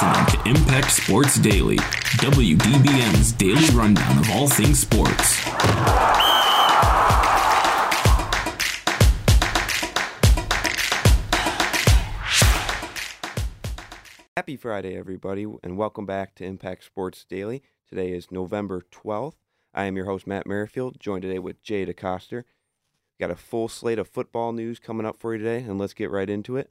listening to Impact Sports Daily, WDBM's daily rundown of all things sports. Happy Friday, everybody, and welcome back to Impact Sports Daily. Today is November 12th. I am your host, Matt Merrifield, joined today with Jay DeCoster. Got a full slate of football news coming up for you today, and let's get right into it.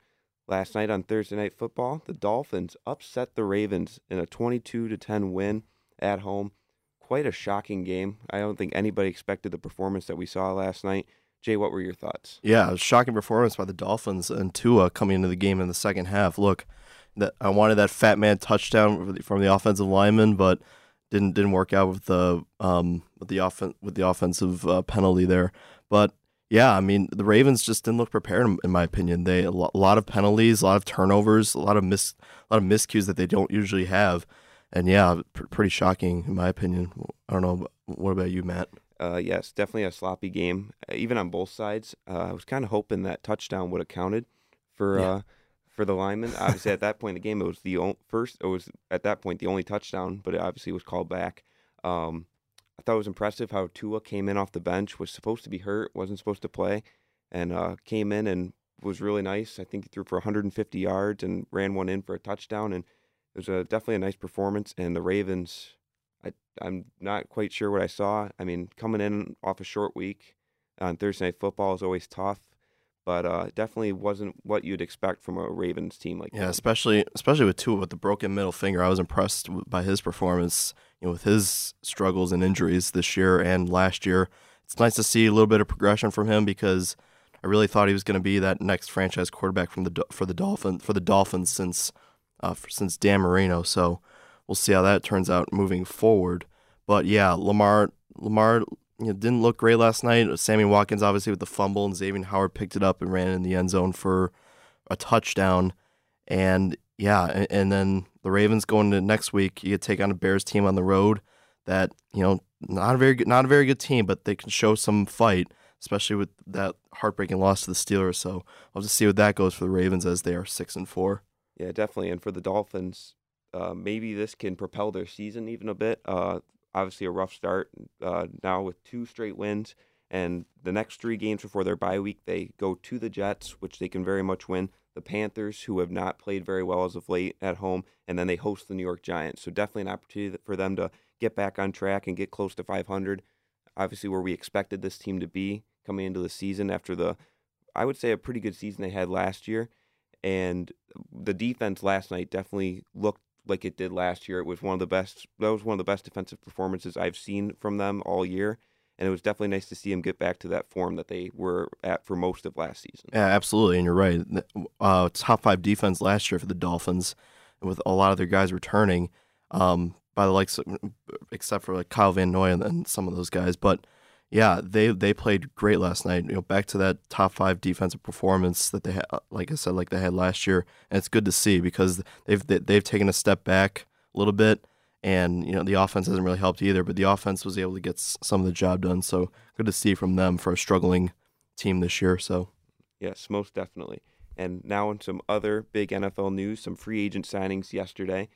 Last night on Thursday Night Football, the Dolphins upset the Ravens in a 22 to 10 win at home. Quite a shocking game. I don't think anybody expected the performance that we saw last night. Jay, what were your thoughts? Yeah, shocking performance by the Dolphins and Tua coming into the game in the second half. Look, that I wanted that fat man touchdown from the offensive lineman, but didn't didn't work out with the um with the offen- with the offensive uh, penalty there. But yeah, I mean the Ravens just didn't look prepared in my opinion. They a lot of penalties, a lot of turnovers, a lot of miss a lot of miscues that they don't usually have. And yeah, pr- pretty shocking in my opinion. I don't know. What about you, Matt? Uh, yes, definitely a sloppy game, uh, even on both sides. Uh, I was kind of hoping that touchdown would have counted for yeah. uh, for the lineman. Obviously, at that point in the game, it was the only, first. It was at that point the only touchdown, but it obviously was called back. Um, I thought it was impressive how Tua came in off the bench, was supposed to be hurt, wasn't supposed to play, and uh, came in and was really nice. I think he threw for 150 yards and ran one in for a touchdown, and it was a, definitely a nice performance. And the Ravens, I, I'm not quite sure what I saw. I mean, coming in off a short week on Thursday Night Football is always tough but uh, definitely wasn't what you'd expect from a Ravens team like yeah, that. especially especially with Tua with the broken middle finger. I was impressed by his performance. You know, with his struggles and injuries this year and last year, it's nice to see a little bit of progression from him because I really thought he was going to be that next franchise quarterback from the for the Dolphin for the Dolphins since uh, since Dan Marino. So we'll see how that turns out moving forward. But yeah, Lamar Lamar you know, didn't look great last night. Sammy Watkins obviously with the fumble, and Xavier Howard picked it up and ran in the end zone for a touchdown. And yeah, and, and then the Ravens going to next week, you take on a Bears team on the road that you know not a very good, not a very good team, but they can show some fight, especially with that heartbreaking loss to the Steelers. So I'll just see what that goes for the Ravens as they are six and four. Yeah, definitely. And for the Dolphins, uh, maybe this can propel their season even a bit. Uh, obviously a rough start uh, now with two straight wins. And the next three games before their bye week, they go to the Jets, which they can very much win. The Panthers, who have not played very well as of late at home, and then they host the New York Giants. So definitely an opportunity for them to get back on track and get close to 500. Obviously, where we expected this team to be coming into the season after the, I would say, a pretty good season they had last year. And the defense last night definitely looked like it did last year. It was one of the best. That was one of the best defensive performances I've seen from them all year, and it was definitely nice to see them get back to that form that they were at for most of last season. Yeah, absolutely, and you're right. Uh, top five defense last year for the Dolphins, with a lot of their guys returning, um, by the likes, of, except for like Kyle Van Noy and, some of those guys, but yeah, they they played great last night. You know, back to that top five defensive performance that they had, like I said, like they had last year, and it's good to see because they've they've taken a step back a little bit, and you know the offense hasn't really helped either, but the offense was able to get some of the job done. So good to see from them for a struggling team this year. So yes, most definitely. And now in some other big NFL news, some free agent signings yesterday.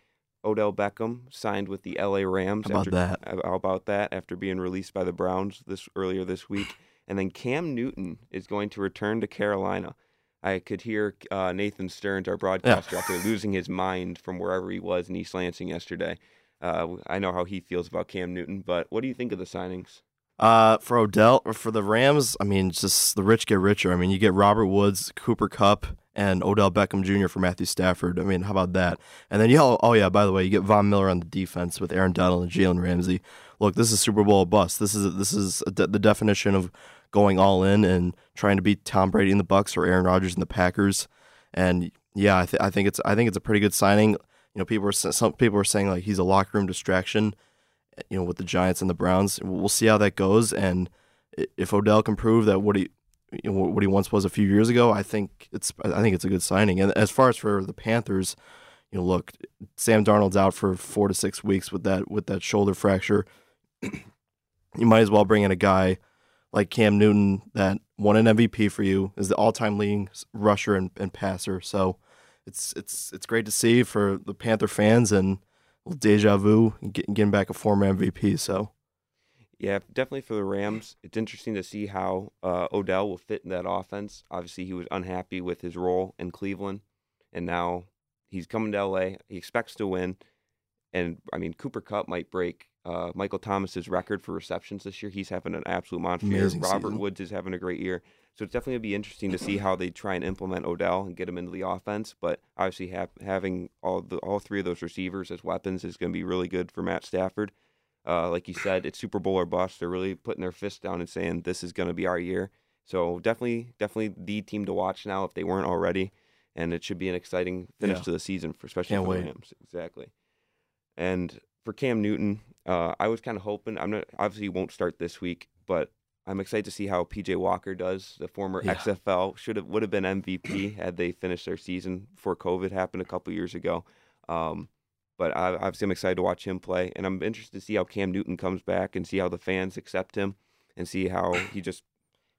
Odell Beckham signed with the LA Rams. How about after, that? How about that? After being released by the Browns this earlier this week, and then Cam Newton is going to return to Carolina. I could hear uh, Nathan Stearns, our broadcaster, yeah. after losing his mind from wherever he was in East Lansing yesterday. Uh, I know how he feels about Cam Newton, but what do you think of the signings? Uh, for Odell, for the Rams, I mean, just the rich get richer. I mean, you get Robert Woods, Cooper Kupp, and Odell Beckham Jr. for Matthew Stafford. I mean, how about that? And then, yeah, oh, oh yeah, by the way, you get Von Miller on the defense with Aaron Donald and Jalen Ramsey. Look, this is Super Bowl bust. This is this is de- the definition of going all in and trying to beat Tom Brady in the Bucks or Aaron Rodgers in the Packers. And yeah, I, th- I think it's I think it's a pretty good signing. You know, people were some people were saying like he's a locker room distraction. You know, with the Giants and the Browns, we'll see how that goes. And if Odell can prove that what he you know, what he once was a few years ago, I think it's I think it's a good signing. And as far as for the Panthers, you know, look, Sam Darnold's out for four to six weeks with that with that shoulder fracture. you might as well bring in a guy like Cam Newton that won an MVP for you, is the all time leading rusher and, and passer. So it's it's it's great to see for the Panther fans and a little deja vu getting back a former MVP. So Yeah, definitely for the Rams. It's interesting to see how uh, Odell will fit in that offense. Obviously, he was unhappy with his role in Cleveland, and now he's coming to LA. He expects to win, and I mean Cooper Kupp might break uh, Michael Thomas's record for receptions this year. He's having an absolute monster Amazing year. Robert season. Woods is having a great year. So it's definitely gonna be interesting to see how they try and implement Odell and get him into the offense. But obviously, have, having all the all three of those receivers as weapons is going to be really good for Matt Stafford. Uh, like you said, it's Super Bowl or bust. They're really putting their fist down and saying this is going to be our year. So definitely, definitely the team to watch now if they weren't already, and it should be an exciting finish Yeah. to the season for especially Can't for the. Rams. Exactly. And for Cam Newton, uh, I was kind of hoping. I'm not obviously he won't start this week, but I'm excited to see how PJ Walker does. The former Yeah. XFL should have would have been MVP had they finished their season before COVID happened a couple years ago. Um, but I, obviously, I'm excited to watch him play, and I'm interested to see how Cam Newton comes back and see how the fans accept him, and see how he just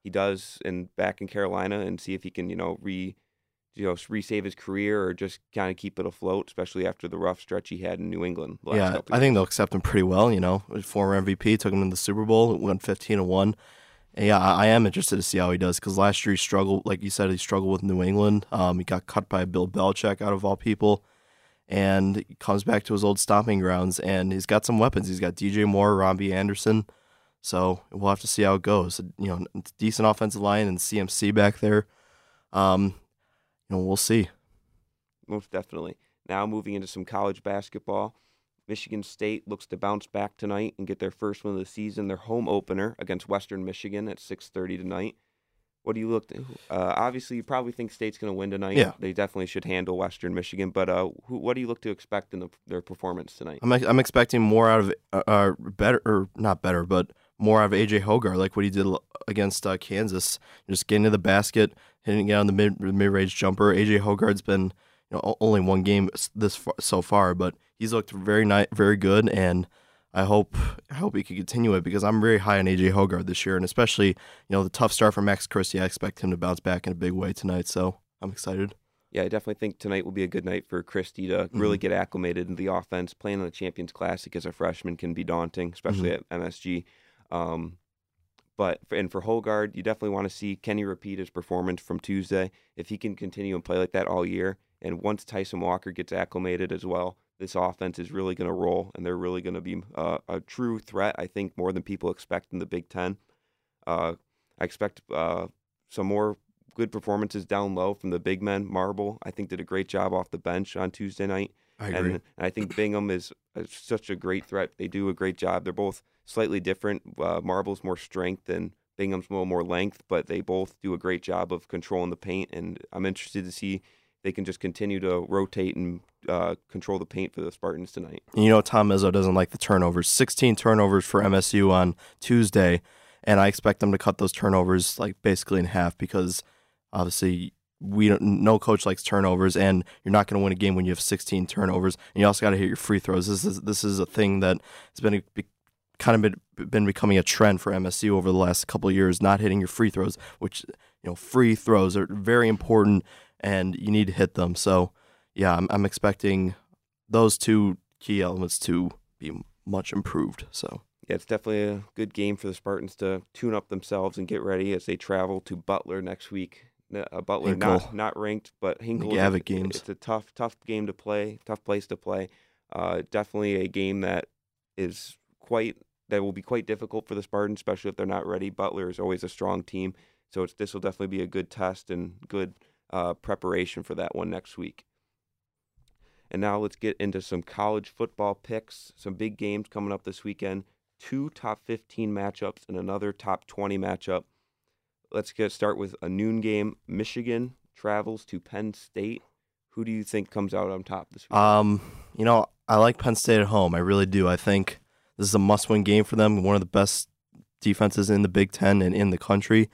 he does in back in Carolina, and see if he can you know re you know resave his career or just kind of keep it afloat, especially after the rough stretch he had in New England. Yeah, couple I think they'll accept him pretty well. You know, former MVP took him to the Super Bowl, went fifteen and one. And yeah, I I am interested to see how he does because last year he struggled, like you said, he struggled with New England. Um, he got cut by Bill Belichick out of all people, and comes back to his old stomping grounds. And he's got some weapons. He's got DJ Moore, Robbie Anderson. So we'll have to see how it goes. You know, decent offensive line and CMC back there. Um, you know, we'll see. most definitely. Now moving into some college basketball, Michigan State looks to bounce back tonight and get their first win of the season. Their home opener against Western Michigan at 6:30 tonight. What do you look? To, uh, obviously, you probably think State's going to win tonight. Yeah. they definitely should handle Western Michigan. But uh, who, what do you look to expect in the, their performance tonight? I'm I'm expecting more out of uh, uh better or not better, but more out of AJ Hoggard, like what he did against uh, Kansas, just getting to the basket, hitting it on the mid mid range jumper. AJ Hoggard's been you know only one game this far, so far, but he's looked very nice, very good, and I hope I hope he can continue it because I'm very high on AJ Hoggard this year, and especially you know the tough start for Max Christie. I expect him to bounce back in a big way tonight, so I'm excited. Yeah, I definitely think tonight will be a good night for Christie to really get acclimated in the offense. Playing in the Champions Classic as a freshman can be daunting, especially at MSG. Um, but and for Hoggard, you definitely want to see Kenny repeat his performance from Tuesday. If he can continue and play like that all year, and once Tyson Walker gets acclimated as well, this offense is really going to roll, and they're really going to be uh, a true threat. I think more than people expect in the Big Ten. Uh, I expect uh, some more good performances down low from the big men. Marble, I think, did a great job off the bench on Tuesday night. I And, agree. and I think Bingham is, is such a great threat. They do a great job. They're both slightly different. Uh, Marble's more strength and Bingham's a little more length, but they both do a great job of controlling the paint. And I'm interested to see they can just continue to rotate and uh, control the paint for the Spartans tonight. You know Tom Izzo doesn't like the turnovers. 16 turnovers for MSU on Tuesday, and I expect them to cut those turnovers like basically in half because obviously we don't, no coach likes turnovers, and you're not going to win a game when you have 16 turnovers. And you also got to hit your free throws. This is this is a thing that has been a, kind of been, been becoming a trend for MSU over the last couple years, not hitting your free throws, which you know free throws are very important, and you need to hit them. So yeah, I'm, I'm expecting those two key elements to be much improved. So Yeah, it's definitely a good game for the Spartans to tune up themselves and get ready as they travel to Butler next week. N- Uh, Butler Hinkle. not not ranked, but Hinkle. Gavitt games. It's a tough tough game to play, tough place to play. Uh, definitely a game that is quite that will be quite difficult for the Spartans, especially if they're not ready. Butler is always a strong team, so it's this will definitely be a good test and good uh, preparation for that one next week. And now let's get into some college football picks. Some big games coming up this weekend. Two top 15 matchups and another top 20 matchup. Let's get start with a noon game. Michigan travels to Penn State. Who do you think comes out on top this week? Um, you know, I like Penn State at home. I really do. I think this is a must-win game for them. One of the best defenses in the Big Ten and in the country.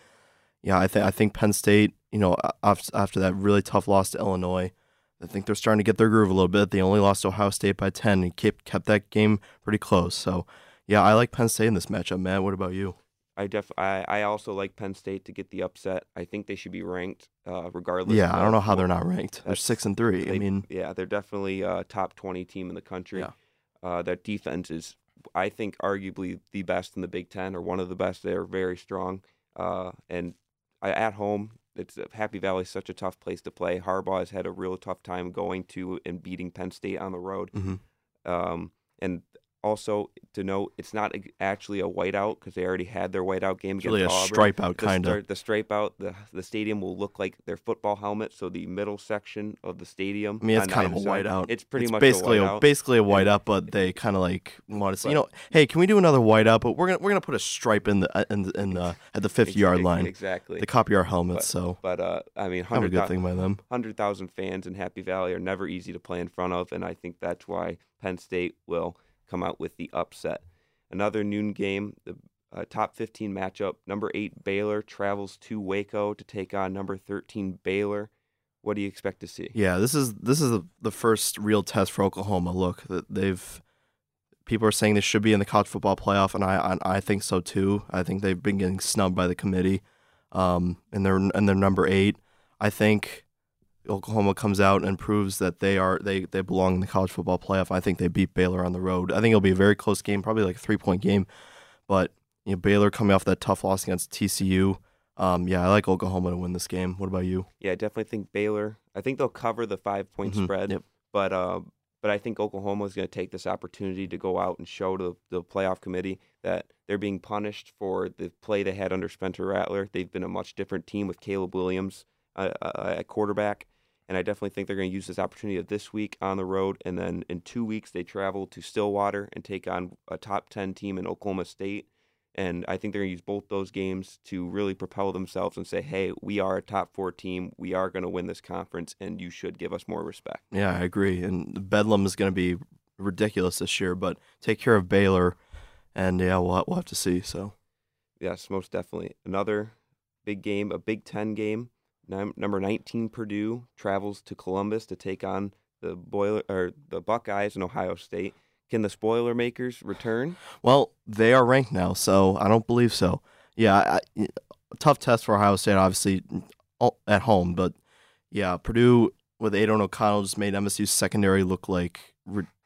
Yeah, I think I think Penn State. You know, after, that really tough loss to Illinois, I think they're starting to get their groove a little bit. They only lost Ohio State by ten and kept kept that game pretty close. So, yeah, I like Penn State in this matchup. Matt, what about you? I def I, I also like Penn State to get the upset. I think they should be ranked. uh, regardless. Yeah, I don't know how they're not ranked. They're six and three. I mean, yeah, they're definitely a top 20 team in the country. Yeah. Uh, their defense is, I think, arguably the best in the Big Ten or one of the best. They're very strong. Uh, and I, at home, it's Happy Valley is such a tough place to play. Harbaugh has had a real tough time going to and beating Penn State on the road. mhm. Um, and also to note, it's not actually a whiteout because they already had their whiteout game it's against really a Auburn stripe out kind of. the stripe out the the stadium will look like their football helmet so the middle section of the stadium I mean, it's kind of a whiteout. it's pretty it's much basically a whiteout basically a whiteout, but they kind of like want to say, you know, hey, can we do another whiteout? But we're gonna we're gonna put a stripe in the uh, in the, in the at the fifty yard line exactly to copy our helmets. so but uh i mean a good thing by them. 100,000 fans in Happy Valley are never easy to play in front of, and I think that's why Penn State will come out with the upset. Another noon game, the uh, top 15 matchup. Number eight Baylor travels to Waco to take on number 13 Baylor. What do you expect to see? Yeah, this is this is the, first real test for Oklahoma. Look, they've people are saying they should be in the college football playoff, and I I, I think so too. I think they've been getting snubbed by the committee, um, and they're and they're number eight. I think Oklahoma comes out and proves that they are they they belong in the college football playoff. I think they beat Baylor on the road. I think it'll be a very close game, probably like a three point game, but you know Baylor coming off that tough loss against TCU. Um, yeah, I like Oklahoma to win this game. What about you? Yeah, I definitely think Baylor. I think they'll cover the five point Mhm, spread. yep. But uh, but I think Oklahoma is going to take this opportunity to go out and show to the playoff committee that they're being punished for the play they had under Spencer Rattler. They've been a much different team with Caleb Williams uh, uh, at quarterback. And I definitely think they're going to use this opportunity of this week on the road. And then in two weeks, they travel to Stillwater and take on a top 10 team in Oklahoma State. And I think they're going to use both those games to really propel themselves and say, hey, we are a top four team. We are going to win this conference, and you should give us more respect. Yeah, I agree. And Bedlam is going to be ridiculous this year, but take care of Baylor, and yeah, we'll we'll have to see. So Yes, most definitely. Another big game, a Big Ten game. Num- number 19 Purdue travels to Columbus to take on the Boiler or the Buckeyes in Ohio State. Can the spoiler makers return? well, they are ranked now, so I don't believe so. Yeah, I, tough test for Ohio State, obviously at home, but yeah, Purdue with Aidan O'Connell just made MSU's secondary look like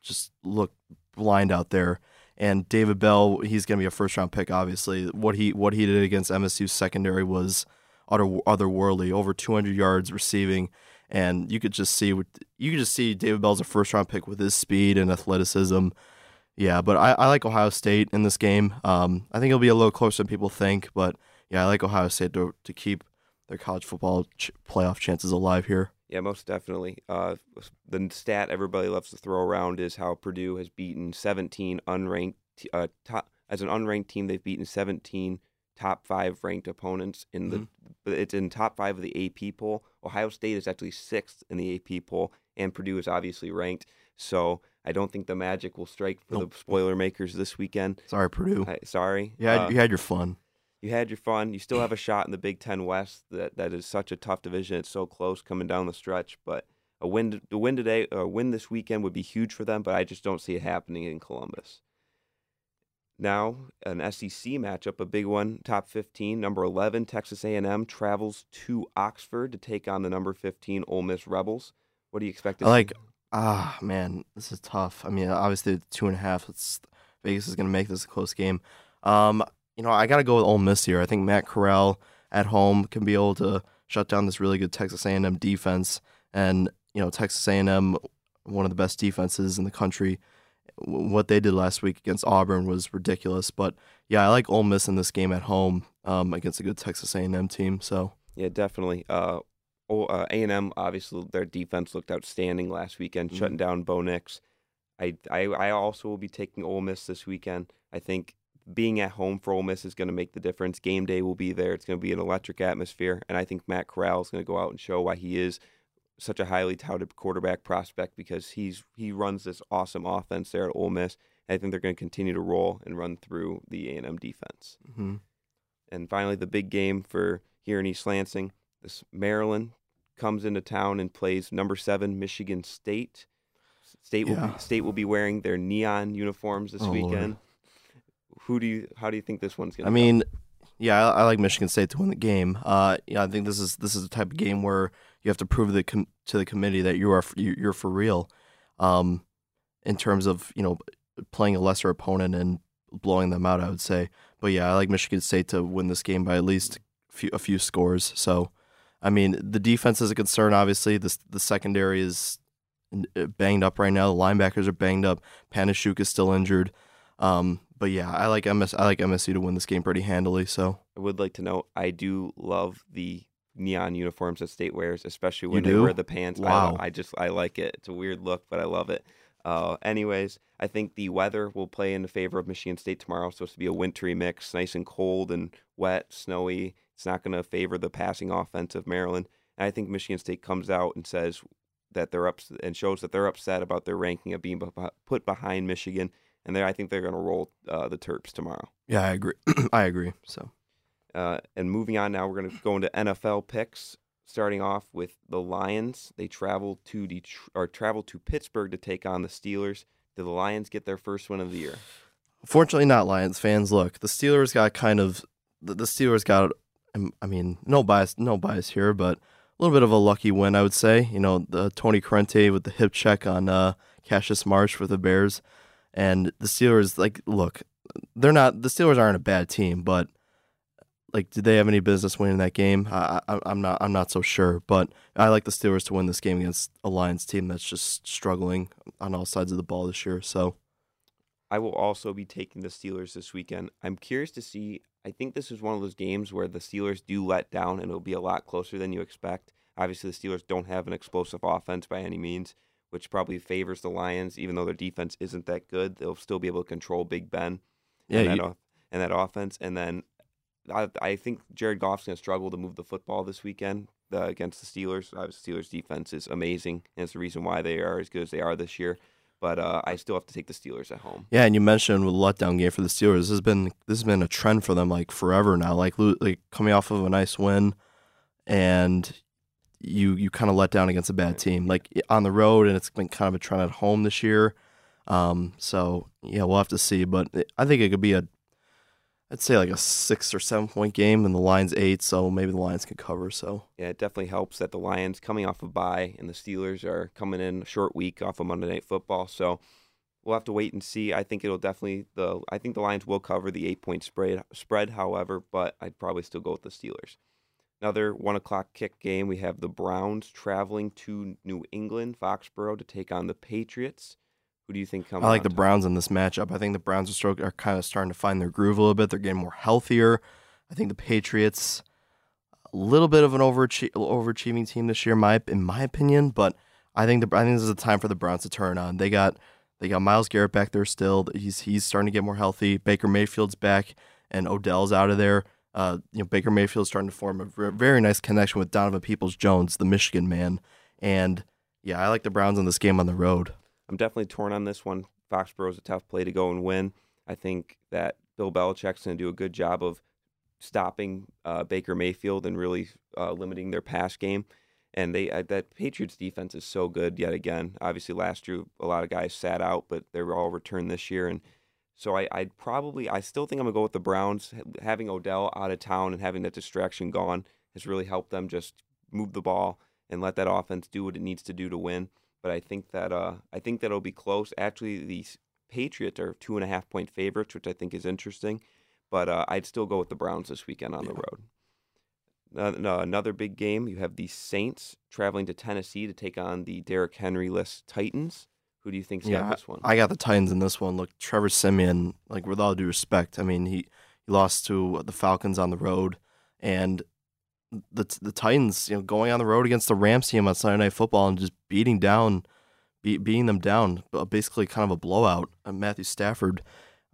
just look blind out there. And David Bell, he's going to be a first round pick. Obviously, what he what he did against MSU's secondary was utter otherworldly. Over 200 yards receiving, and you could just see you could just see David Bell's a first round pick with his speed and athleticism. Yeah, but I, I like Ohio State in this game. Um, I think it'll be a little closer than people think, but yeah, I like Ohio State to to keep their college football ch- playoff chances alive here. Yeah, most definitely. Uh, the stat everybody loves to throw around is how Purdue has beaten 17 unranked uh, top as an unranked team. They've beaten 17 top five ranked opponents in the. but It's in top five of the AP poll. Ohio State is actually sixth in the AP poll, and Purdue is obviously ranked. So I don't think the magic will strike for Nope. the spoiler makers this weekend. Sorry, Purdue. I, sorry. You had, Uh, you had your fun. you had your fun. You still have a shot in the Big Ten West. That that is such a tough division. It's so close coming down the stretch. But a win, the win today, a win this weekend would be huge for them. But I just don't see it happening in Columbus. Now an SEC matchup, a big one, top 15, number 11 Texas A&M travels to Oxford to take on the number 15 Ole Miss Rebels. What do you expect? To like see? ah man, this is tough. I mean, obviously two and a half. It's Vegas is gonna make this a close game. Um, you know, I gotta go with Ole Miss here. I think Matt Corral at home can be able to shut down this really good Texas A&M defense, and you know Texas A&M, one of the best defenses in the country. What they did last week against Auburn was ridiculous, but yeah, I like Ole Miss in this game at home um, against a good Texas A&M team. So Yeah, definitely. Uh, uh, A&M obviously their defense looked outstanding last weekend, Mhm. shutting down Bo Nix. I, I I also will be taking Ole Miss this weekend. I think being at home for Ole Miss is going to make the difference. Game day will be there. It's going to be an electric atmosphere, and I think Matt Corral is going to go out and show why he is such a highly touted quarterback prospect because he's he runs this awesome offense there at Ole Miss. And I think they're going to continue to roll and run through the A&M defense. mhm. And finally, the big game for here in East Lansing. This Maryland comes into town and plays number seven Michigan State. State will Yeah. be, State will be wearing their neon uniforms this Oh, Lord. weekend. Who do you? How do you think this one's gonna? I go? mean, yeah, I, I like Michigan State to win the game. Uh, yeah, I think this is this is the type of game where you have to prove the com- to the committee that you are f- you- you're for real, um, in terms of you know playing a lesser opponent and blowing them out. I would say, but yeah, I like Michigan State to win this game by at least a few, a few scores. So, I mean, the defense is a concern. Obviously, the the secondary is uh, banged up right now. The linebackers are banged up. Panasiuk is still injured. Um, but yeah, I like MS. I like MSU to win this game pretty handily. So I would like to note I do love the neon uniforms that State wears, especially when they wear the pants. I, Wow. lo- I just I like it. It's a weird look, but I love it. Uh, anyways, I think the weather will play in the favor of Michigan State tomorrow. It's supposed to be a wintry mix, nice and cold and wet, snowy. It's not going to favor the passing offense of Maryland. And I think Michigan State comes out and says that they're ups and shows that they're upset about their ranking of being put behind Michigan. And I think they're going to roll uh, the Terps tomorrow. yeah, I agree. I agree. So Uh, and moving on now, we're going to go into NFL picks. Starting off with the Lions, they travel to Detroit, or travel to Pittsburgh to take on the Steelers. Do the Lions get their first win of the year? Fortunately, not Lions fans. Look, the Steelers got kind of the, Steelers got. um, I mean, no bias, no bias here, but a little bit of a lucky win, I would say. You know, the Tony Corrente with the hip check on uh, Cassius Marsh for the Bears, and the Steelers. Like, look, they're not. The Steelers aren't a bad team, but like, did they have any business winning that game? I, I, I'm not. I'm not so sure, but I like the Steelers to win this game against a Lions team that's just struggling on all sides of the ball this year. So. I will also be taking the Steelers this weekend. I'm curious to see. I think this is one of those games where the Steelers do let down and it'll be a lot closer than you expect. Obviously, the Steelers don't have an explosive offense by any means, which probably favors the Lions, even though their defense isn't that good. They'll still be able to control Big Ben. Yeah, and, that, you- and that offense. And then I, I think Jared Goff's going to struggle to move the football this weekend uh, against the Steelers. Uh, Steelers defense is amazing, and it's the reason why they are as good as they are this year. But uh, I still have to take the Steelers at home. Yeah, and you mentioned with the letdown game for the Steelers, this has been this has been a trend for them like forever now. Like like coming off of a nice win, and you you kind of let down against a bad team, like on the road, and it's been kind of a trend at home this year. Um, so yeah, we'll have to see, but I think it could be a, I'd say like a six or seven point game, and the Lions eight, so maybe the Lions can cover. So Yeah, it definitely helps that the Lions coming off a bye and the Steelers are coming in a short week off of Monday Night Football. So we'll have to wait and see. I think it'll definitely the I think the Lions will cover the eight point spread spread, however, but I'd probably still go with the Steelers. Another one o'clock kick game. We have the Browns traveling to New England, Foxborough, to take on the Patriots. Who do you think comes? I like the top? Browns in this matchup. I think the Browns are, are kind of starting to find their groove a little bit. They're getting more healthier. I think the Patriots, a little bit of an overachie- overachieving team this year, my in my opinion. But I think the I think this is a time for the Browns to turn on. They got they got Myles Garrett back there still. He's he's starting to get more healthy. Baker Mayfield's back, and Odell's out of there. Uh, you know Baker Mayfield's starting to form a very nice connection with Donovan Peoples Jones, the Michigan man. And yeah, I like the Browns in this game on the road. I'm definitely torn on this one. Foxborough's a tough play to go and win. I think that Bill Belichick's going to do a good job of stopping uh, Baker Mayfield and really uh, limiting their pass game. And they uh, that Patriots defense is so good yet again. Obviously, last year a lot of guys sat out, but they're all returned this year. And so I, I'd probably I still think I'm gonna go with the Browns. Having Odell out of town and having that distraction gone has really helped them just move the ball and let that offense do what it needs to do to win but I think that uh, I think that it'll be close. Actually, the Patriots are two and a half point favorites, which I think is interesting. But uh, I'd still go with the Browns this weekend on the Yeah. road. Uh, no, another big game. You have the Saints traveling to Tennessee to take on the Derrick Henry-less Titans. Who do you think's Yeah, got this one? I got the Titans in this one. Look, Trevor Siemian, like with all due respect, I mean he, he lost to the Falcons on the road, and the the Titans, you know, going on the road against the Rams team on Sunday Night Football and just beating down, be, beating them down, uh, basically kind of a blowout. Uh, Matthew Stafford,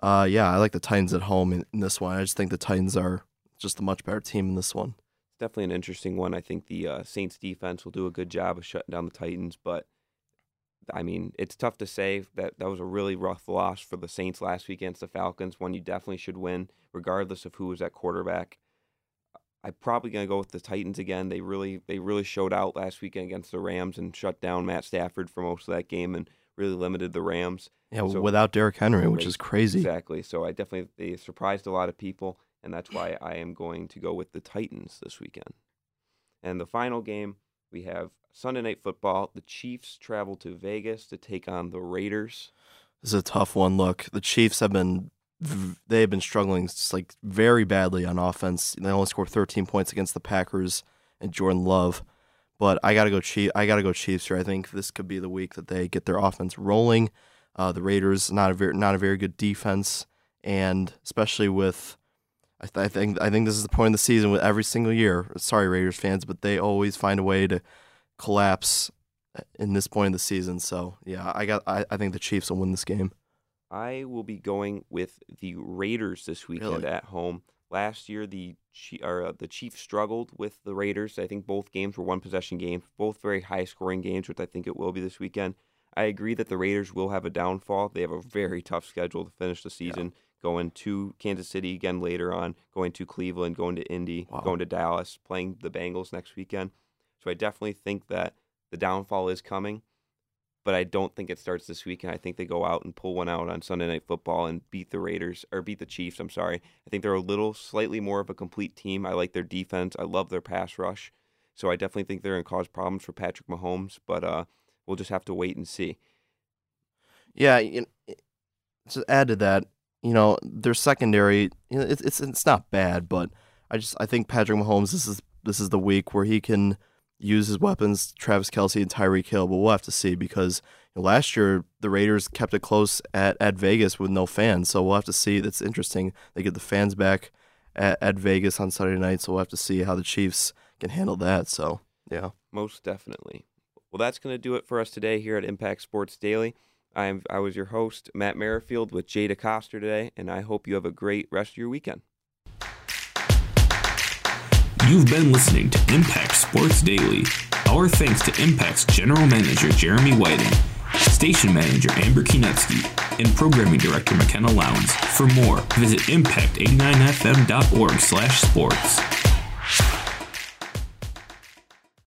uh, yeah, I like the Titans at home in, in this one. I just think the Titans are just a much better team in this one. It's definitely an interesting one. I think the uh, Saints defense will do a good job of shutting down the Titans, but I mean, it's tough to say that that was a really rough loss for the Saints last week against the Falcons. One you definitely should win, regardless of who was at quarterback. I'm probably gonna go with the Titans again. They really they really showed out last weekend against the Rams and shut down Matt Stafford for most of that game and really limited the Rams. Yeah, So- without Derrick Henry, which is crazy. Exactly. So I definitely they surprised a lot of people. and that's why I am going to go with the Titans this weekend. And the final game, we have Sunday Night Football. The Chiefs travel to Vegas to take on the Raiders. This is a tough one. Look, the Chiefs have been they have been struggling just like very badly on offense. They only scored 13 points against the Packers and Jordan Love. But I gotta go Chief. I gotta go Chiefs here. I think this could be the week that they get their offense rolling. Uh, the Raiders not a very not a very good defense, and especially with I, th- I think I think this is the point of the season with every single year. Sorry, Raiders fans, but they always find a way to collapse in this point of the season. So yeah, I got I, I think the Chiefs will win this game. I will be going with the Raiders this weekend Really? at home. Last year, the or, uh, the Chiefs struggled with the Raiders. I think both games were one possession games, both very high scoring games, which I think it will be this weekend. I agree that the Raiders will have a downfall. They have a very tough schedule to finish the season, going to Kansas City again later on, going to Cleveland, going to Indy, Wow. going to Dallas, playing the Bengals next weekend. So I definitely think that the downfall is coming but I don't think it starts this weekend. I think they go out and pull one out on Sunday Night Football and beat the Raiders or beat the Chiefs. I'm sorry. I think they're a little slightly more of a complete team. I like their defense. I love their pass rush. So I definitely think they're going to cause problems for Patrick Mahomes, but uh, we'll just have to wait and see. Yeah, know, to add to that, you know, their secondary, you know, it's it's it's not bad, but I just I think Patrick Mahomes this is this is the week where he can use his weapons, Travis Kelce and Tyreek Hill, but we'll have to see because last year the Raiders kept it close at, at Vegas with no fans, so we'll have to see. That's interesting. They get the fans back at, at Vegas on Saturday night, so we'll have to see how the Chiefs can handle that. So yeah. Most definitely. Well, that's going to do it for us today here at Impact Sports Daily. I'm I was your host Matt Merrifield with Jay DeCoster today, and I hope you have a great rest of your weekend. You've been listening to Impact Sports Daily. Our thanks to Impact's General Manager Jeremy Whiting, Station Manager Amber Kinetsky, and Programming Director McKenna Lowndes. For more, visit impact89fm.org slash sports.